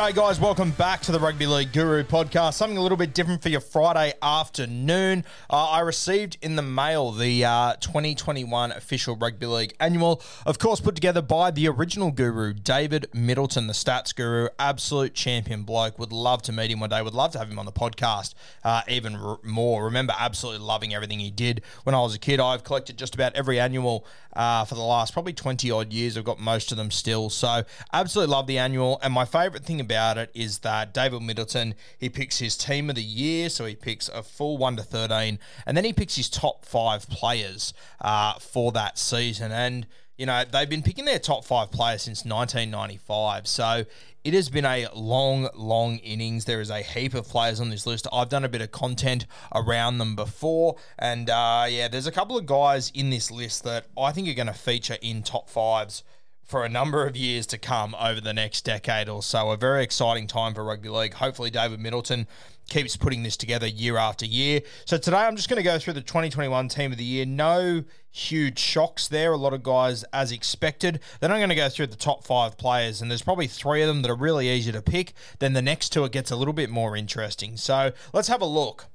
G'day, guys. Welcome back to the Rugby League Guru podcast. Something a little bit different for your Friday afternoon. Uh, I received in the mail the uh, 2021 official Rugby League annual, of course, put together by the original guru, David Middleton, the stats guru, absolute champion bloke. Would love to meet him one day. Would love to have him on the podcast uh, even r- more. Remember, absolutely loving everything he did when I was a kid. I've collected just about every annual uh, for the last probably 20 odd years. I've got most of them still. So, absolutely love the annual. And my favourite thing about it is that David Middleton, he picks his team of the year. So, he picks a full 1 to 13. And then he picks his top five players uh, for that season. And you know, they've been picking their top five players since 1995. So it has been a long, long innings. There is a heap of players on this list. I've done a bit of content around them before. And uh, yeah, there's a couple of guys in this list that I think are going to feature in top fives for a number of years to come over the next decade or so. A very exciting time for rugby league. Hopefully, David Middleton keeps putting this together year after year. So today I'm just going to go through the 2021 team of the year. No huge shocks there. A lot of guys as expected. Then I'm going to go through the top five players, and there's probably three of them that are really easy to pick. Then the next two it gets a little bit more interesting. So let's have a look.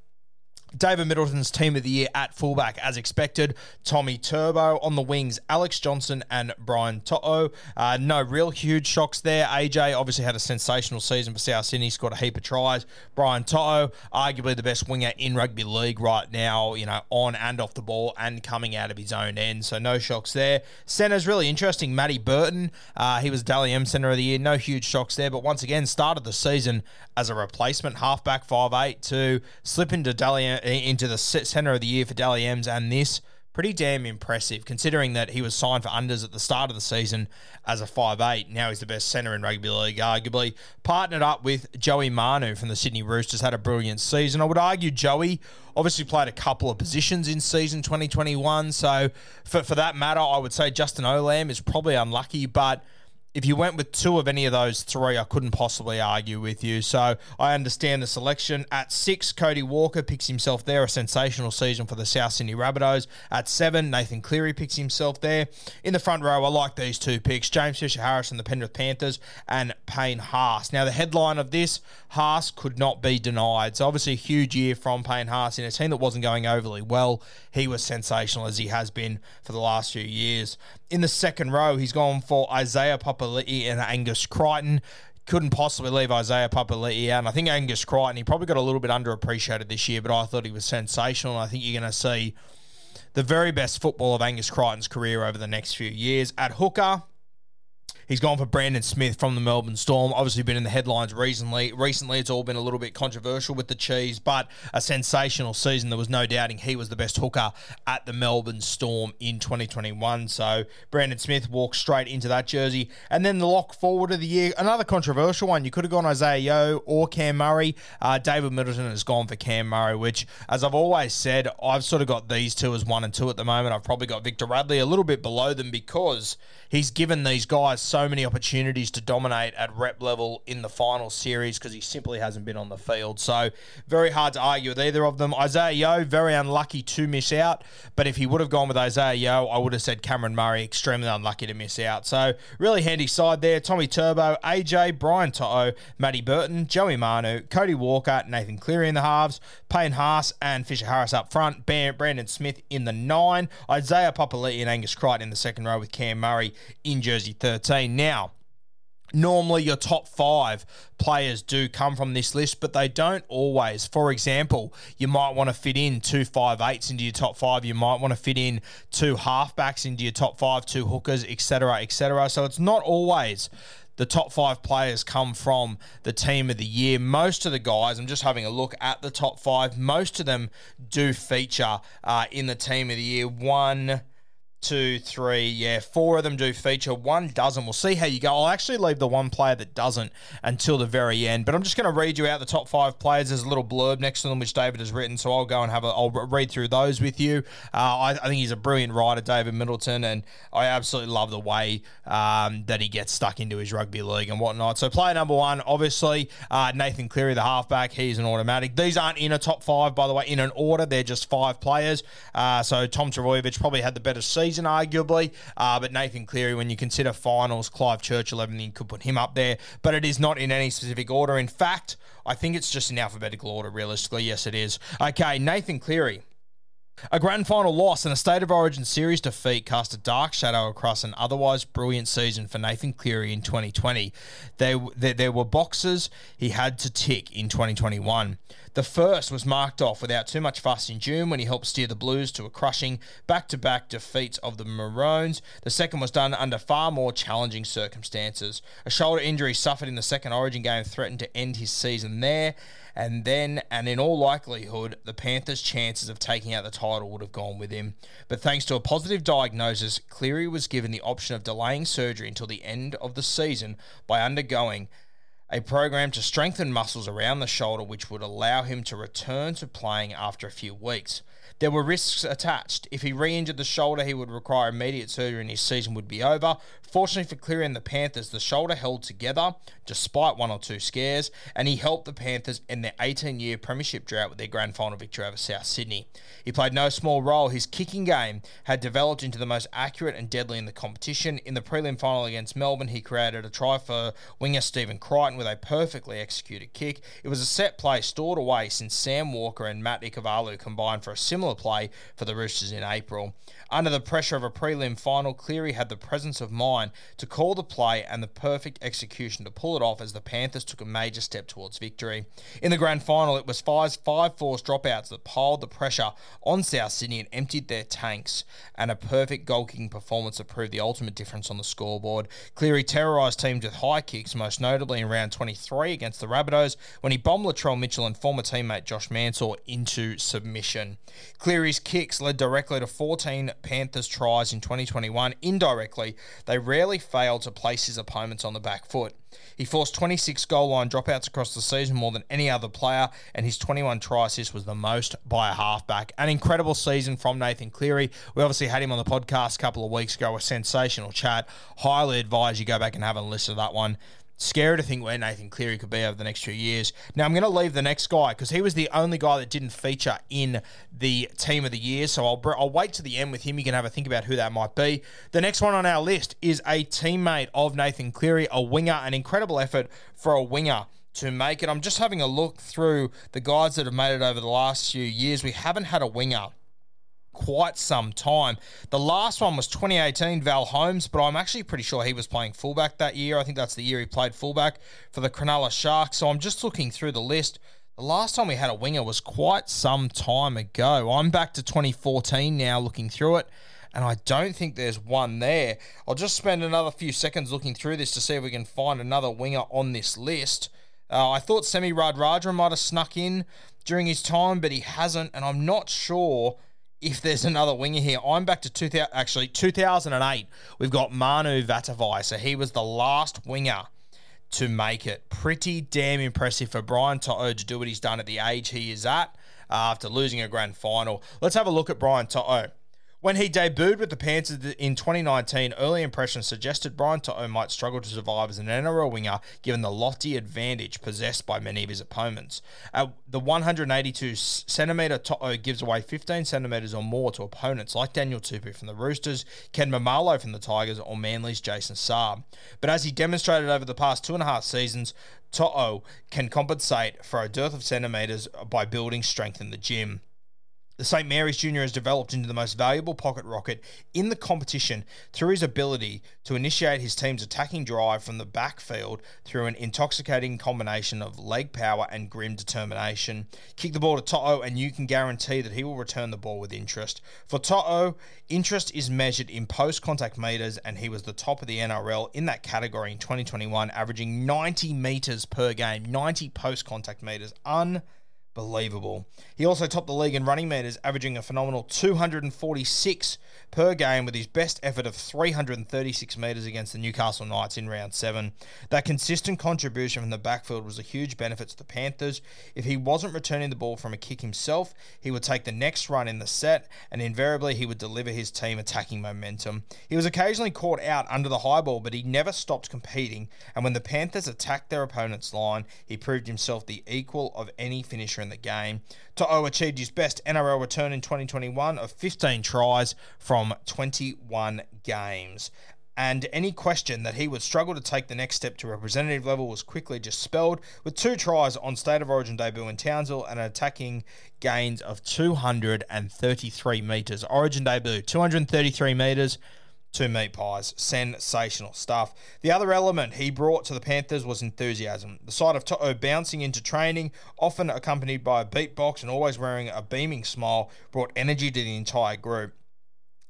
David Middleton's team of the year at fullback, as expected. Tommy Turbo on the wings, Alex Johnson and Brian To'o. Uh, no real huge shocks there. AJ obviously had a sensational season for South Sydney, scored a heap of tries. Brian To'o, arguably the best winger in rugby league right now, you know, on and off the ball and coming out of his own end. So no shocks there. Center's really interesting. Matty Burton, uh, he was Dally M Centre of the Year. No huge shocks there, but once again, started the season as a replacement halfback, 5'8", to slip into Dally into the centre of the year for Dally M's and this pretty damn impressive considering that he was signed for unders at the start of the season as a 5'8 now he's the best centre in rugby league arguably. Partnered up with Joey Manu from the Sydney Roosters had a brilliant season. I would argue Joey obviously played a couple of positions in season 2021 so for, for that matter I would say Justin Olam is probably unlucky but if you went with two of any of those three, I couldn't possibly argue with you. So I understand the selection. At six, Cody Walker picks himself there, a sensational season for the South Sydney Rabbitohs. At seven, Nathan Cleary picks himself there. In the front row, I like these two picks James Fisher Harris and the Penrith Panthers and Payne Haas. Now, the headline of this, Haas could not be denied. So obviously, a huge year from Payne Haas in a team that wasn't going overly well. He was sensational as he has been for the last few years. In the second row, he's gone for Isaiah Papali'i and Angus Crichton. Couldn't possibly leave Isaiah Papali'i out. And I think Angus Crichton, he probably got a little bit underappreciated this year, but I thought he was sensational. And I think you're going to see the very best football of Angus Crichton's career over the next few years. At hooker, He's gone for Brandon Smith from the Melbourne Storm. Obviously, been in the headlines recently. Recently, it's all been a little bit controversial with the cheese, but a sensational season. There was no doubting he was the best hooker at the Melbourne Storm in 2021. So Brandon Smith walks straight into that jersey, and then the lock forward of the year, another controversial one. You could have gone Isaah Yeo or Cam Murray. Uh, David Middleton has gone for Cam Murray, which, as I've always said, I've sort of got these two as one and two at the moment. I've probably got Victor Radley a little bit below them because he's given these guys so so many opportunities to dominate at rep level in the final series because he simply hasn't been on the field. So very hard to argue with either of them. Isaah Yeo, very unlucky to miss out, but if he would have gone with Isaah Yeo, I would have said Cameron Murray, extremely unlucky to miss out. So really handy side there. Tommy Turbo, AJ, Brian To'o, Matty Burton, Joey Manu, Cody Walker, Nathan Cleary in the halves, Payne Haas and Fisher Harris up front, Brandon Smith in the nine, Isaiah Papali'i and Angus Crichton in the second row with Cam Murray in jersey 13. Now, normally your top five players do come from this list, but they don't always. For example, you might want to fit in two five eights into your top five. You might want to fit in two halfbacks into your top five, two hookers, etc., etc. So it's not always the top five players come from the team of the year. Most of the guys, I'm just having a look at the top five, most of them do feature uh, in the team of the year. One, two, three, yeah, four of them do feature. One doesn't. We'll see how you go. I'll actually leave the one player that doesn't until the very end. But I'm just going to read you out the top five players. There's a little blurb next to them which David has written, so I'll go and have a. I'll read through those with you. Uh, I, I, think he's a brilliant writer, David Middleton, and I absolutely love the way um, that he gets stuck into his rugby league and whatnot. So player number one, obviously uh, Nathan Cleary, the halfback. He's an automatic. These aren't in a top five, by the way, in an order. They're just five players. Uh, so Tom Trbojevic probably had the better season, arguably. Uh, but Nathan Cleary, when you consider finals, Clive Churchill, everything, could put him up there. But it is not in any specific order. In fact, I think it's just in alphabetical order, realistically. Yes, it is. Okay, Nathan Cleary. A grand final loss and a state of origin series defeat cast a dark shadow across an otherwise brilliant season for Nathan Cleary in 2020. There, there, there were boxes he had to tick in 2021. The first was marked off without too much fuss in June when he helped steer the Blues to a crushing back to back defeat of the Maroons. The second was done under far more challenging circumstances. A shoulder injury suffered in the second Origin game threatened to end his season there. And then, and in all likelihood, the Panthers' chances of taking out the title would have gone with him. But thanks to a positive diagnosis, Cleary was given the option of delaying surgery until the end of the season by undergoing a program to strengthen muscles around the shoulder, which would allow him to return to playing after a few weeks. There were risks attached. If he re injured the shoulder, he would require immediate surgery and his season would be over. Fortunately for Cleary and the Panthers, the shoulder held together despite one or two scares, and he helped the Panthers in their 18 year premiership drought with their grand final victory over South Sydney. He played no small role. His kicking game had developed into the most accurate and deadly in the competition. In the prelim final against Melbourne, he created a try for winger Stephen Crichton with a perfectly executed kick. It was a set play stored away since Sam Walker and Matt Ikuvalu combined for a similar play for the Roosters in April. Under the pressure of a prelim final, Cleary had the presence of mind to call the play and the perfect execution to pull it off as the Panthers took a major step towards victory. In the grand final, it was five, five forced dropouts that piled the pressure on South Sydney and emptied their tanks, and a perfect goal kicking performance that proved the ultimate difference on the scoreboard. Cleary terrorised teams with high kicks, most notably in round 23 against the Rabbitohs when he bombed Latrell Mitchell and former teammate Josh Mansour into submission. Cleary's kicks led directly to 14 Panthers tries in 2021. Indirectly, they rarely failed to place his opponents on the back foot. He forced 26 goal line dropouts across the season, more than any other player, and his 21 try assists was the most by a halfback. An incredible season from Nathan Cleary. We obviously had him on the podcast a couple of weeks ago, a sensational chat. Highly advise you go back and have a listen to that one. Scary to think where Nathan Cleary could be over the next few years. Now, I'm going to leave the next guy because he was the only guy that didn't feature in the team of the year. So I'll, I'll wait to the end with him. You can have a think about who that might be. The next one on our list is a teammate of Nathan Cleary, a winger, an incredible effort for a winger to make it. I'm just having a look through the guys that have made it over the last few years. We haven't had a winger quite some time. The last one was 2018, Val Holmes, but I'm actually pretty sure he was playing fullback that year. I think that's the year he played fullback for the Cronulla Sharks. So I'm just looking through the list. The last time we had a winger was quite some time ago. I'm back to 2014 now, looking through it, and I don't think there's one there. I'll just spend another few seconds looking through this to see if we can find another winger on this list. Uh, I thought Semi Radradra might have snuck in during his time, but he hasn't, and I'm not sure if there's another winger here. I'm back to 2000, actually 2008. We've got Manu Vatuvei. So he was the last winger to make it. Pretty damn impressive for Brian To'o to do what he's done at the age he is at uh, after losing a grand final. Let's have a look at Brian To'o. When he debuted with the Panthers in 2019, early impressions suggested Brian To'o might struggle to survive as an NRL winger given the lofty advantage possessed by many of his opponents. At the 182 centimetre, To'o gives away 15 centimetres or more to opponents like Daniel Tupou from the Roosters, Ken Maumalo from the Tigers, or Manly's Jason Saab. But as he demonstrated over the past two and a half seasons, To'o can compensate for a dearth of centimetres by building strength in the gym. The St. Mary's Junior has developed into the most valuable pocket rocket in the competition through his ability to initiate his team's attacking drive from the backfield through an intoxicating combination of leg power and grim determination. Kick the ball to To'o and you can guarantee that he will return the ball with interest. For To'o, interest is measured in post contact meters and he was the top of the NRL in that category in 2021, averaging 90 meters per game, 90 post contact meters. Unbelievable believable. He also topped the league in running meters, averaging a phenomenal 246 per game with his best effort of 336 metres against the Newcastle Knights in round seven. That consistent contribution from the backfield was a huge benefit to the Panthers. If he wasn't returning the ball from a kick himself, he would take the next run in the set, and invariably he would deliver his team attacking momentum. He was occasionally caught out under the high ball, but he never stopped competing, and when the Panthers attacked their opponent's line, he proved himself the equal of any finisher in the game. To'o achieved his best NRL return in 2021 of 15 tries from 21 games. And any question that he would struggle to take the next step to representative level was quickly dispelled with two tries on State of Origin debut in Townsville and an attacking gains of 233 metres. Origin debut, 233 metres two meat pies. Sensational stuff. The other element he brought to the Panthers was enthusiasm. The sight of To'o bouncing into training, often accompanied by a beatbox and always wearing a beaming smile, brought energy to the entire group.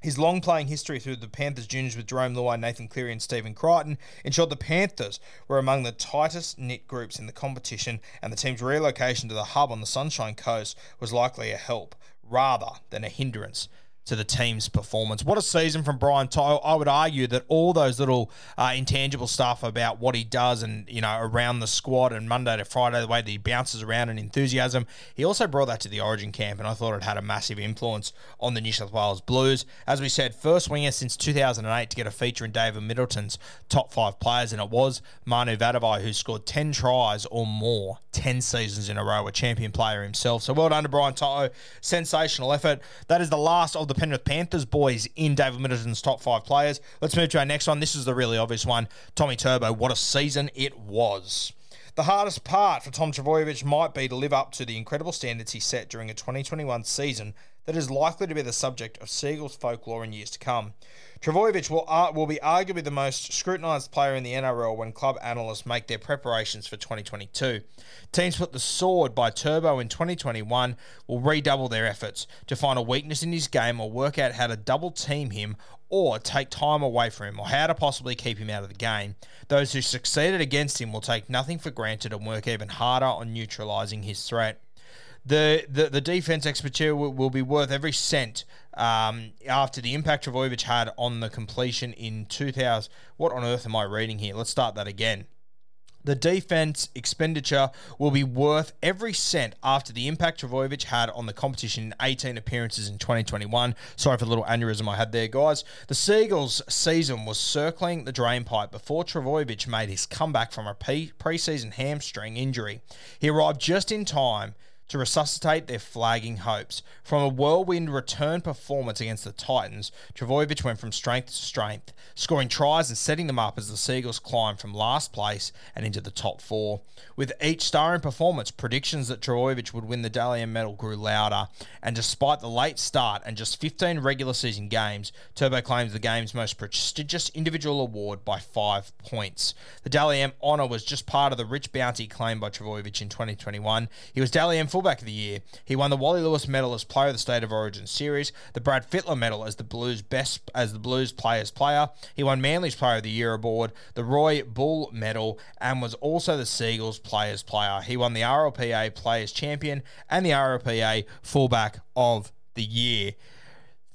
His long playing history through the Panthers juniors with Jarome Luai, Nathan Cleary, and Stephen Crichton ensured the Panthers were among the tightest knit groups in the competition, and the team's relocation to the hub on the Sunshine Coast was likely a help rather than a hindrance to the team's performance. What a season from Brian To'o. I would argue that all those little uh, intangible stuff about what he does and, you know, around the squad and Monday to Friday, the way that he bounces around and enthusiasm, he also brought that to the Origin camp, and I thought it had a massive influence on the New South Wales Blues. As we said, first winger since 2008 to get a feature in David Middleton's top five players, and it was Manu Vatuvei who scored 10 tries or more 10 seasons in a row, a champion player himself. So well done to Brian To'o. Sensational effort. That is the last of the Penrith Panthers boys in David Middleton's top five players. Let's move to our next one. This is the really obvious one. Tommy Turbo. What a season it was. The hardest part for Tom Trbojevic might be to live up to the incredible standards he set during a 2021 season that is likely to be the subject of Sea Eagles folklore in years to come. Trbojevic will, uh, will be arguably the most scrutinised player in the NRL when club analysts make their preparations for 2022. Teams put the sword by Turbo in 2021 will redouble their efforts to find a weakness in his game or work out how to double team him or take time away from him or how to possibly keep him out of the game. Those who succeeded against him will take nothing for granted and work even harder on neutralising his threat the, the, the defense expertise will, will, be worth every cent um, after the impact Trbojevic had on the completion in 2000. What on earth am I reading here? Let's start that again. The defense expenditure will be worth every cent after the impact Trbojevic had on the competition in 18 appearances in 2021. Sorry for the little aneurysm I had there, guys. The Sea Eagles' season was circling the drain pipe before Trbojevic made his comeback from a pre- preseason hamstring injury. He arrived just in time to resuscitate their flagging hopes. From a whirlwind return performance against the Titans, Trbojevic went from strength to strength, scoring tries and setting them up as the Sea Eagles climbed from last place and into the top four. With each starring performance, predictions that Trbojevic would win the Dally M medal grew louder, and despite the late start and just 15 regular season games, Turbo claims the game's most prestigious individual award by five points. The Dally M honour was just part of the rich bounty claimed by Trbojevic in 2021. He was Dally M fullback of the year. He won the Wally Lewis Medal as Player of the State of Origin Series, the Brad Fittler Medal as the Blues best as the Blues Players Player. He won Manly's Player of the Year award, the Roy Bull Medal, and was also the Sea Eagles Players Player. He won the RLPA Players Champion and the RLPA Fullback of the Year.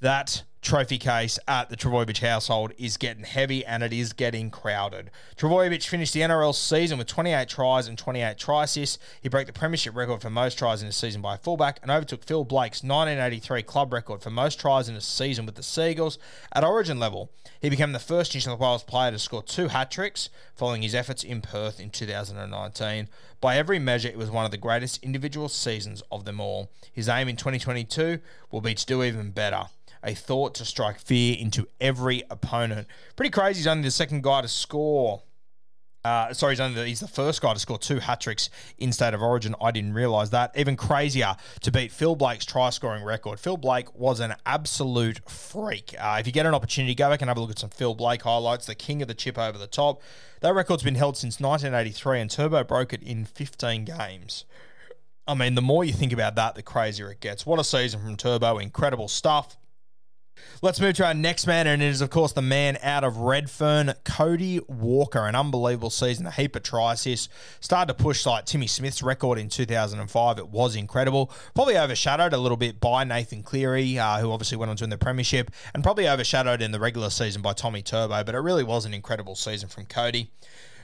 That trophy case at the Trbojevic household is getting heavy and it is getting crowded. Trbojevic finished the NRL season with 28 tries and 28 try assists. He broke the premiership record for most tries in a season by a fullback and overtook Phil Blake's 1983 club record for most tries in a season with the Sea Eagles. At origin level, he became the first New South Wales player to score two hat tricks following his efforts in Perth in 2019. By every measure, it was one of the greatest individual seasons of them all. His aim in 2022 will be to do even better a thought to strike fear into every opponent. Pretty crazy. He's only the second guy to score. Uh, sorry, he's, only the, he's the first guy to score two hat tricks in state of origin. I didn't realise that. Even crazier to beat Phil Blake's try scoring record. Phil Blake was an absolute freak. Uh, if you get an opportunity, go back and have a look at some Phil Blake highlights. The king of the chip over the top. That record's been held since 1983, and Turbo broke it in 15 games. I mean, the more you think about that, the crazier it gets. What a season from Turbo. Incredible stuff. Let's move to our next man, and it is, of course, the man out of Redfern, Cody Walker. An unbelievable season, a heap of tries assists. Started to push like Timmy Smith's record in 2005. It was incredible. Probably overshadowed a little bit by Nathan Cleary, uh, who obviously went on to win the Premiership, and probably overshadowed in the regular season by Tommy Turbo. But it really was an incredible season from Cody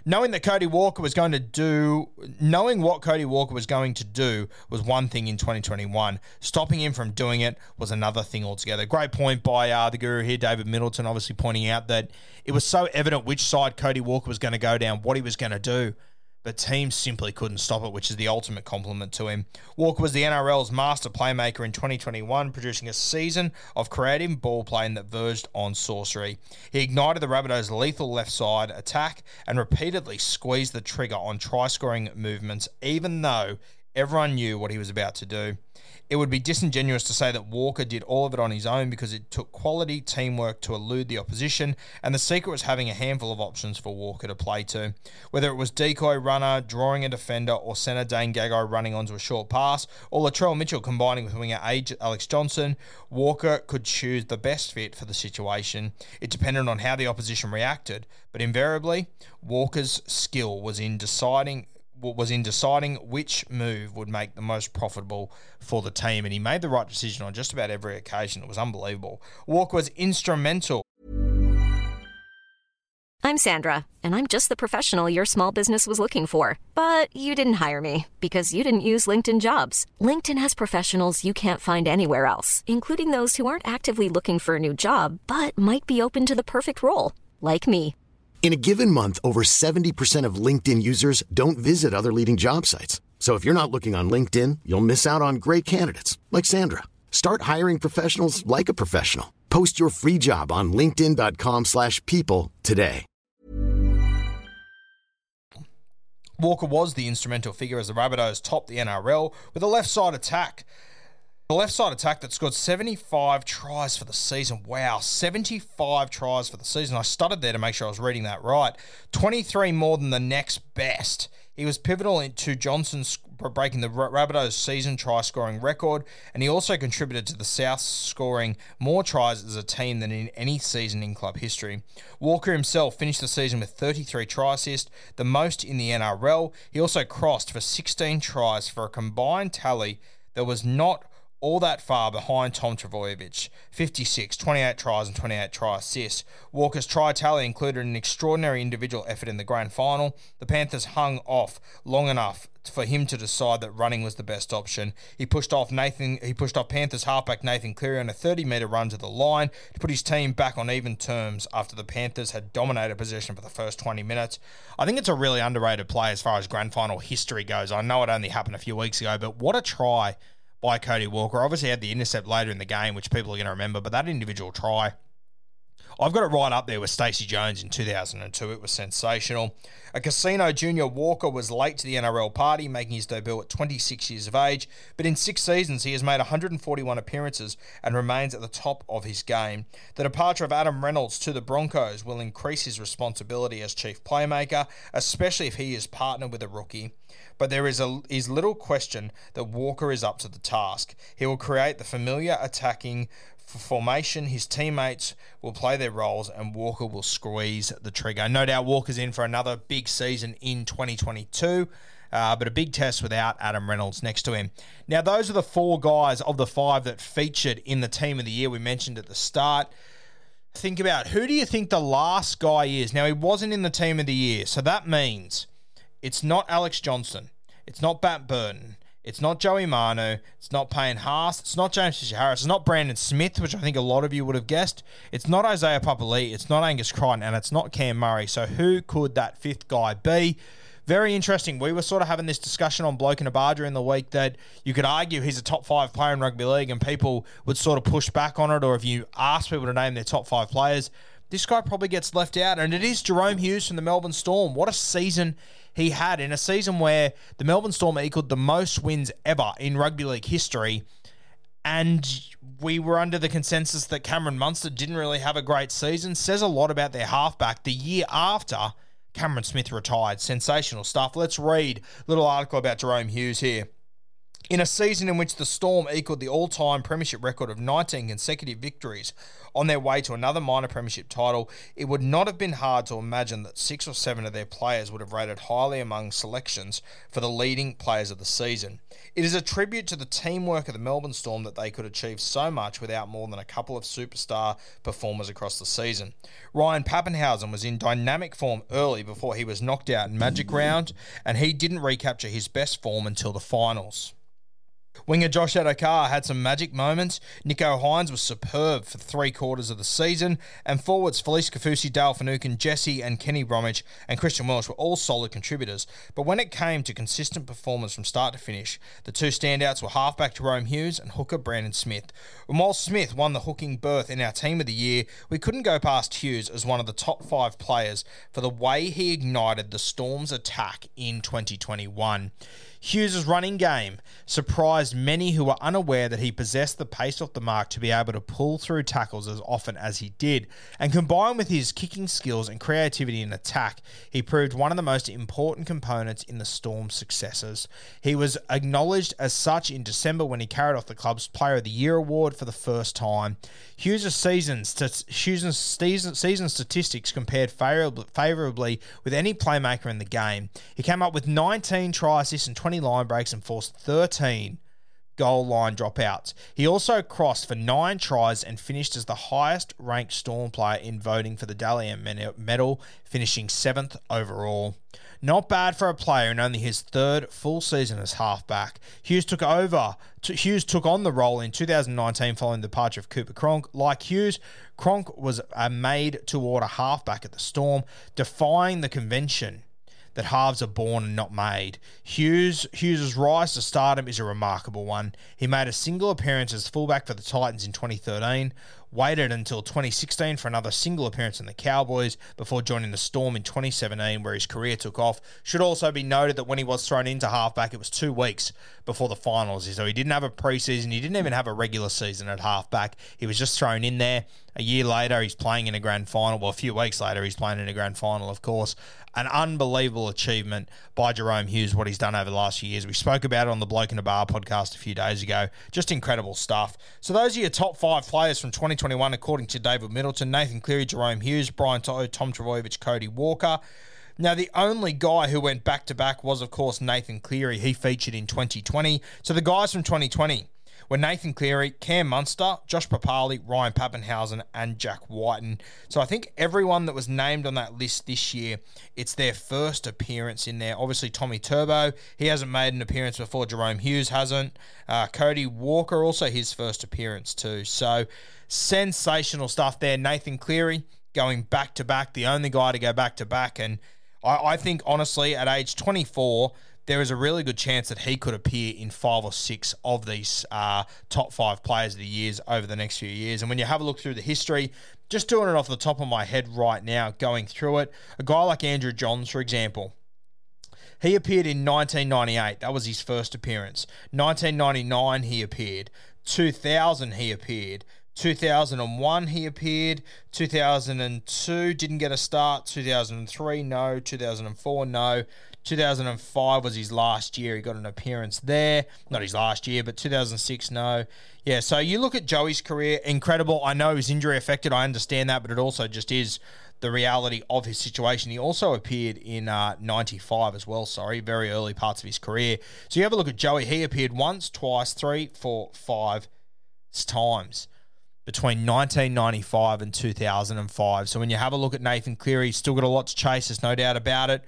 knowing that Cody Walker was going to do, knowing what Cody Walker was going to do was one thing in 2021. Stopping him from doing it was another thing altogether. Great point by uh, the guru here, David Middleton, obviously pointing out that it was so evident which side Cody Walker was going to go down, what he was going to do but teams simply couldn't stop it, which is the ultimate compliment to him. Walker was the NRL's master playmaker in 2021, producing a season of creative ball playing that verged on sorcery. He ignited the Rabbitohs' lethal left side attack and repeatedly squeezed the trigger on try scoring movements, even though everyone knew what he was about to do. It would be disingenuous to say that Walker did all of it on his own because it took quality teamwork to elude the opposition, and the secret was having a handful of options for Walker to play to. Whether it was decoy runner, drawing a defender, or centre Dane Gagai running onto a short pass, or Latrell Mitchell combining with winger Alex Johnson, Walker could choose the best fit for the situation. It depended on how the opposition reacted, but invariably, Walker's skill was in deciding was in deciding which move would make the most profitable for the team, and he made the right decision on just about every occasion. It was unbelievable. Walker was instrumental. I'm Sandra, and I'm just the professional your small business was looking for. But you didn't hire me because you didn't use LinkedIn jobs. LinkedIn has professionals you can't find anywhere else, including those who aren't actively looking for a new job but might be open to the perfect role, like me. In a given month, over 70% of LinkedIn users don't visit other leading job sites. So if you're not looking on LinkedIn, you'll miss out on great candidates like Sandra. Start hiring professionals like a professional. Post your free job on linkedin.com/people today. Walker was the instrumental figure as the Rabbitohs topped the NRL with a left side attack the left side attack that scored 75 tries for the season. Wow, 75 tries for the season. I stuttered there to make sure I was reading that right. 23 more than the next best. He was pivotal into Johnson's breaking the Rabbitohs season try scoring record, and he also contributed to the South scoring more tries as a team than in any season in club history. Walker himself finished the season with 33 try assists, the most in the NRL. He also crossed for 16 tries for a combined tally that was not all that far behind Tom Trbojevic. 56, 28 tries and 28 try assists. Walker's try tally included an extraordinary individual effort in the grand final. The Panthers hung off long enough for him to decide that running was the best option. He pushed off Nathan he pushed off Panthers halfback Nathan Cleary on a 30 metre run to the line to put his team back on even terms after the Panthers had dominated possession for the first 20 minutes. I think it's a really underrated play as far as grand final history goes. I know it only happened a few weeks ago, but what a try by Cody Walker. Obviously, had the intercept later in the game, which people are going to remember, but that individual try. I've got it right up there with Stacey Jones in 2002. It was sensational. A casino junior Walker was late to the NRL party, making his debut at 26 years of age. But in six seasons, he has made 141 appearances and remains at the top of his game. The departure of Adam Reynolds to the Broncos will increase his responsibility as chief playmaker, especially if he is partnered with a rookie but there is a is little question that Walker is up to the task. He will create the familiar attacking formation. His teammates will play their roles, and Walker will squeeze the trigger. No doubt, Walker's in for another big season in 2022. uh, but a big test without Adam Reynolds next to him. Now, those are the four guys of the five that featured in the team of the year we mentioned at the start. Think about who do you think the last guy is? Now, he wasn't in the team of the year, so that means it's not Alex Johnson. it's not Matt Burton. It's not Joey Manu. It's not Payne Haas. It's not James Fisher Harris. It's not Brandon Smith, which I think a lot of you would have guessed. It's not Isaiah Papali'i. It's not Angus Crichton. And it's not Cam Murray. So who could that fifth guy be? Very interesting. We were sort of having this discussion on Bloke and a Bar during the week that you could argue he's a top five player in rugby league, and people would sort of push back on it. Or if you ask people to name their top five players, this guy probably gets left out. And it is Jahrome Hughes from the Melbourne Storm. What a season he had in a season where the Melbourne Storm equaled the most wins ever in rugby league history. And we were under the consensus that Cameron Munster didn't really have a great season. Says a lot about their halfback. The year after Cameron Smith retired. Sensational stuff. Let's read a little article about Jahrome Hughes here. In a season in which the Storm equaled the all time Premiership record of 19 consecutive victories on their way to another minor Premiership title, it would not have been hard to imagine that six or seven of their players would have rated highly among selections for the leading players of the season. It is a tribute to the teamwork of the Melbourne Storm that they could achieve so much without more than a couple of superstar performers across the season. Ryan Papenhuyzen was in dynamic form early before he was knocked out in Magic Round, and he didn't recapture his best form until the finals. Winger Josh Addo-Carr had some magic moments. Nicho Hynes was superb for three quarters of the season. And forwards Felise Kaufusi, Dale Finucane, Jesse and Kenny Bromwich and Christian Welch were all solid contributors. But when it came to consistent performance from start to finish, the two standouts were halfback Jahrome Hughes and hooker Brandon Smith. And while Smith won the hooking berth in our team of the year, we couldn't go past Hughes as one of the top five players for the way he ignited the Storm's attack in 2021. Hughes' running game surprised many who were unaware that he possessed the pace off the mark to be able to pull through tackles as often as he did. And combined with his kicking skills and creativity in attack, he proved one of the most important components in the Storm's successes. He was acknowledged as such in December when he carried off the club's Player of the Year award for the first time. Hughes' season, season statistics compared favourably with any playmaker in the game. He came up with 19 try assists and 20 20 line breaks and forced 13 goal line dropouts. He also crossed for nine tries and finished as the highest ranked Storm player in voting for the Dally M medal, finishing seventh overall. Not bad for a player in only his third full season as halfback. Hughes took over. Hughes took on the role in 2019 following the departure of Cooper Cronk. Like Hughes, Cronk was uh, a made to order halfback at the Storm, defying the convention that halves are born and not made. Hughes Hughes's rise to stardom is a remarkable one. He made a single appearance as fullback for the Titans in 2013, waited until 2016 for another single appearance in the Cowboys before joining the Storm in 2017, where his career took off. Should also be noted that when he was thrown into halfback, it was two weeks before the finals, so he didn't have a preseason. He didn't even have a regular season at halfback. He was just thrown in there. A year later, he's playing in a grand final. Well, a few weeks later, he's playing in a grand final, of course. An unbelievable achievement by Jahrome Hughes, what he's done over the last few years. We spoke about it on the Bloke in a Bar podcast a few days ago. Just incredible stuff. So, those are your top five players from 2021, according to David Middleton, Nathan Cleary, Jerome Hughes, Brian To'o, Tom Trbojevic, Cody Walker. Now, the only guy who went back to back was, of course, Nathan Cleary. He featured in 2020. So, the guys from 2020 were Nathan Cleary, Cam Munster, Josh Papalii, Ryan Papenhuyzen, and Jack Wighton. So I think everyone that was named on that list this year, it's their first appearance in there. Obviously, Tommy Turbo, he hasn't made an appearance before. Jahrome Hughes hasn't. Uh, Cody Walker, also his first appearance too. So sensational stuff there. Nathan Cleary going back to back, the only guy to go back to back. And I, I think, honestly, at age 24, there is a really good chance that he could appear in five or six of these uh, top five players of the years over the next few years. And when you have a look through the history, just doing it off the top of my head right now, going through it, a guy like Andrew Johns, for example, he appeared in 1998. That was his first appearance. 1999, he appeared. 2000, he appeared. 2001 he appeared 2002 didn't get a start 2003 no 2004 no 2005 was his last year. He got an appearance there. Not his last year, but 2006, no. Yeah, so you look at Joey's career, incredible. I know his injury affected. I understand that, but it also just is the reality of his situation. He also appeared in uh, 95 as well, sorry, very early parts of his career. So you have a look at Joey. He appeared once, twice, three, four, five times between 1995 and 2005. So when you have a look at Nathan Cleary, he's still got a lot to chase, there's no doubt about it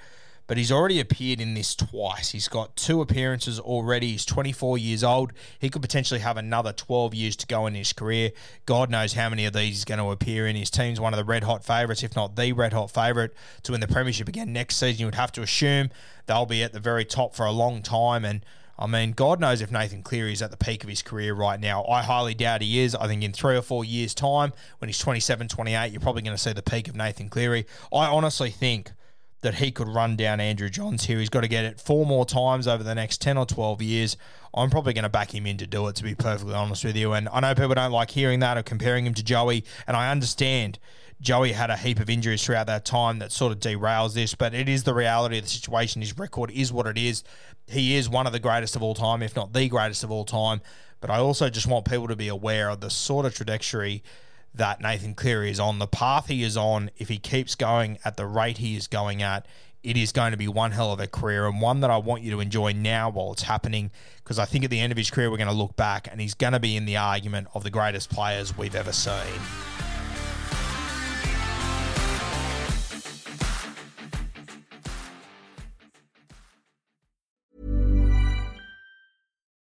but he's already appeared in this twice. He's got two appearances already. He's 24 years old. He could potentially have another 12 years to go in his career. God knows how many of these he's going to appear in. His team's one of the red hot favourites, if not the red hot favourite, to win the Premiership again next season. You would have to assume they'll be at the very top for a long time. And I mean, God knows if Nathan Cleary is at the peak of his career right now. I highly doubt he is. I think in three or four years' time, when he's 27, 28, you're probably going to see the peak of Nathan Cleary. I honestly think that he could run down Andrew Johns here. He's got to get it four more times over the next 10 or 12 years. I'm probably going to back him in to do it, to be perfectly honest with you. And I know people don't like hearing that or comparing him to Joey, and I understand Joey had a heap of injuries throughout that time that sort of derails this, but it is the reality of the situation. His record is what it is. He is one of the greatest of all time, if not the greatest of all time. But I also just want people to be aware of the sort of trajectory that Nathan Cleary is on. The path he is on, if he keeps going at the rate he is going at, it is going to be one hell of a career and one that I want you to enjoy now while it's happening because I think at the end of his career, we're going to look back and he's going to be in the argument of the greatest players we've ever seen.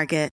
Market.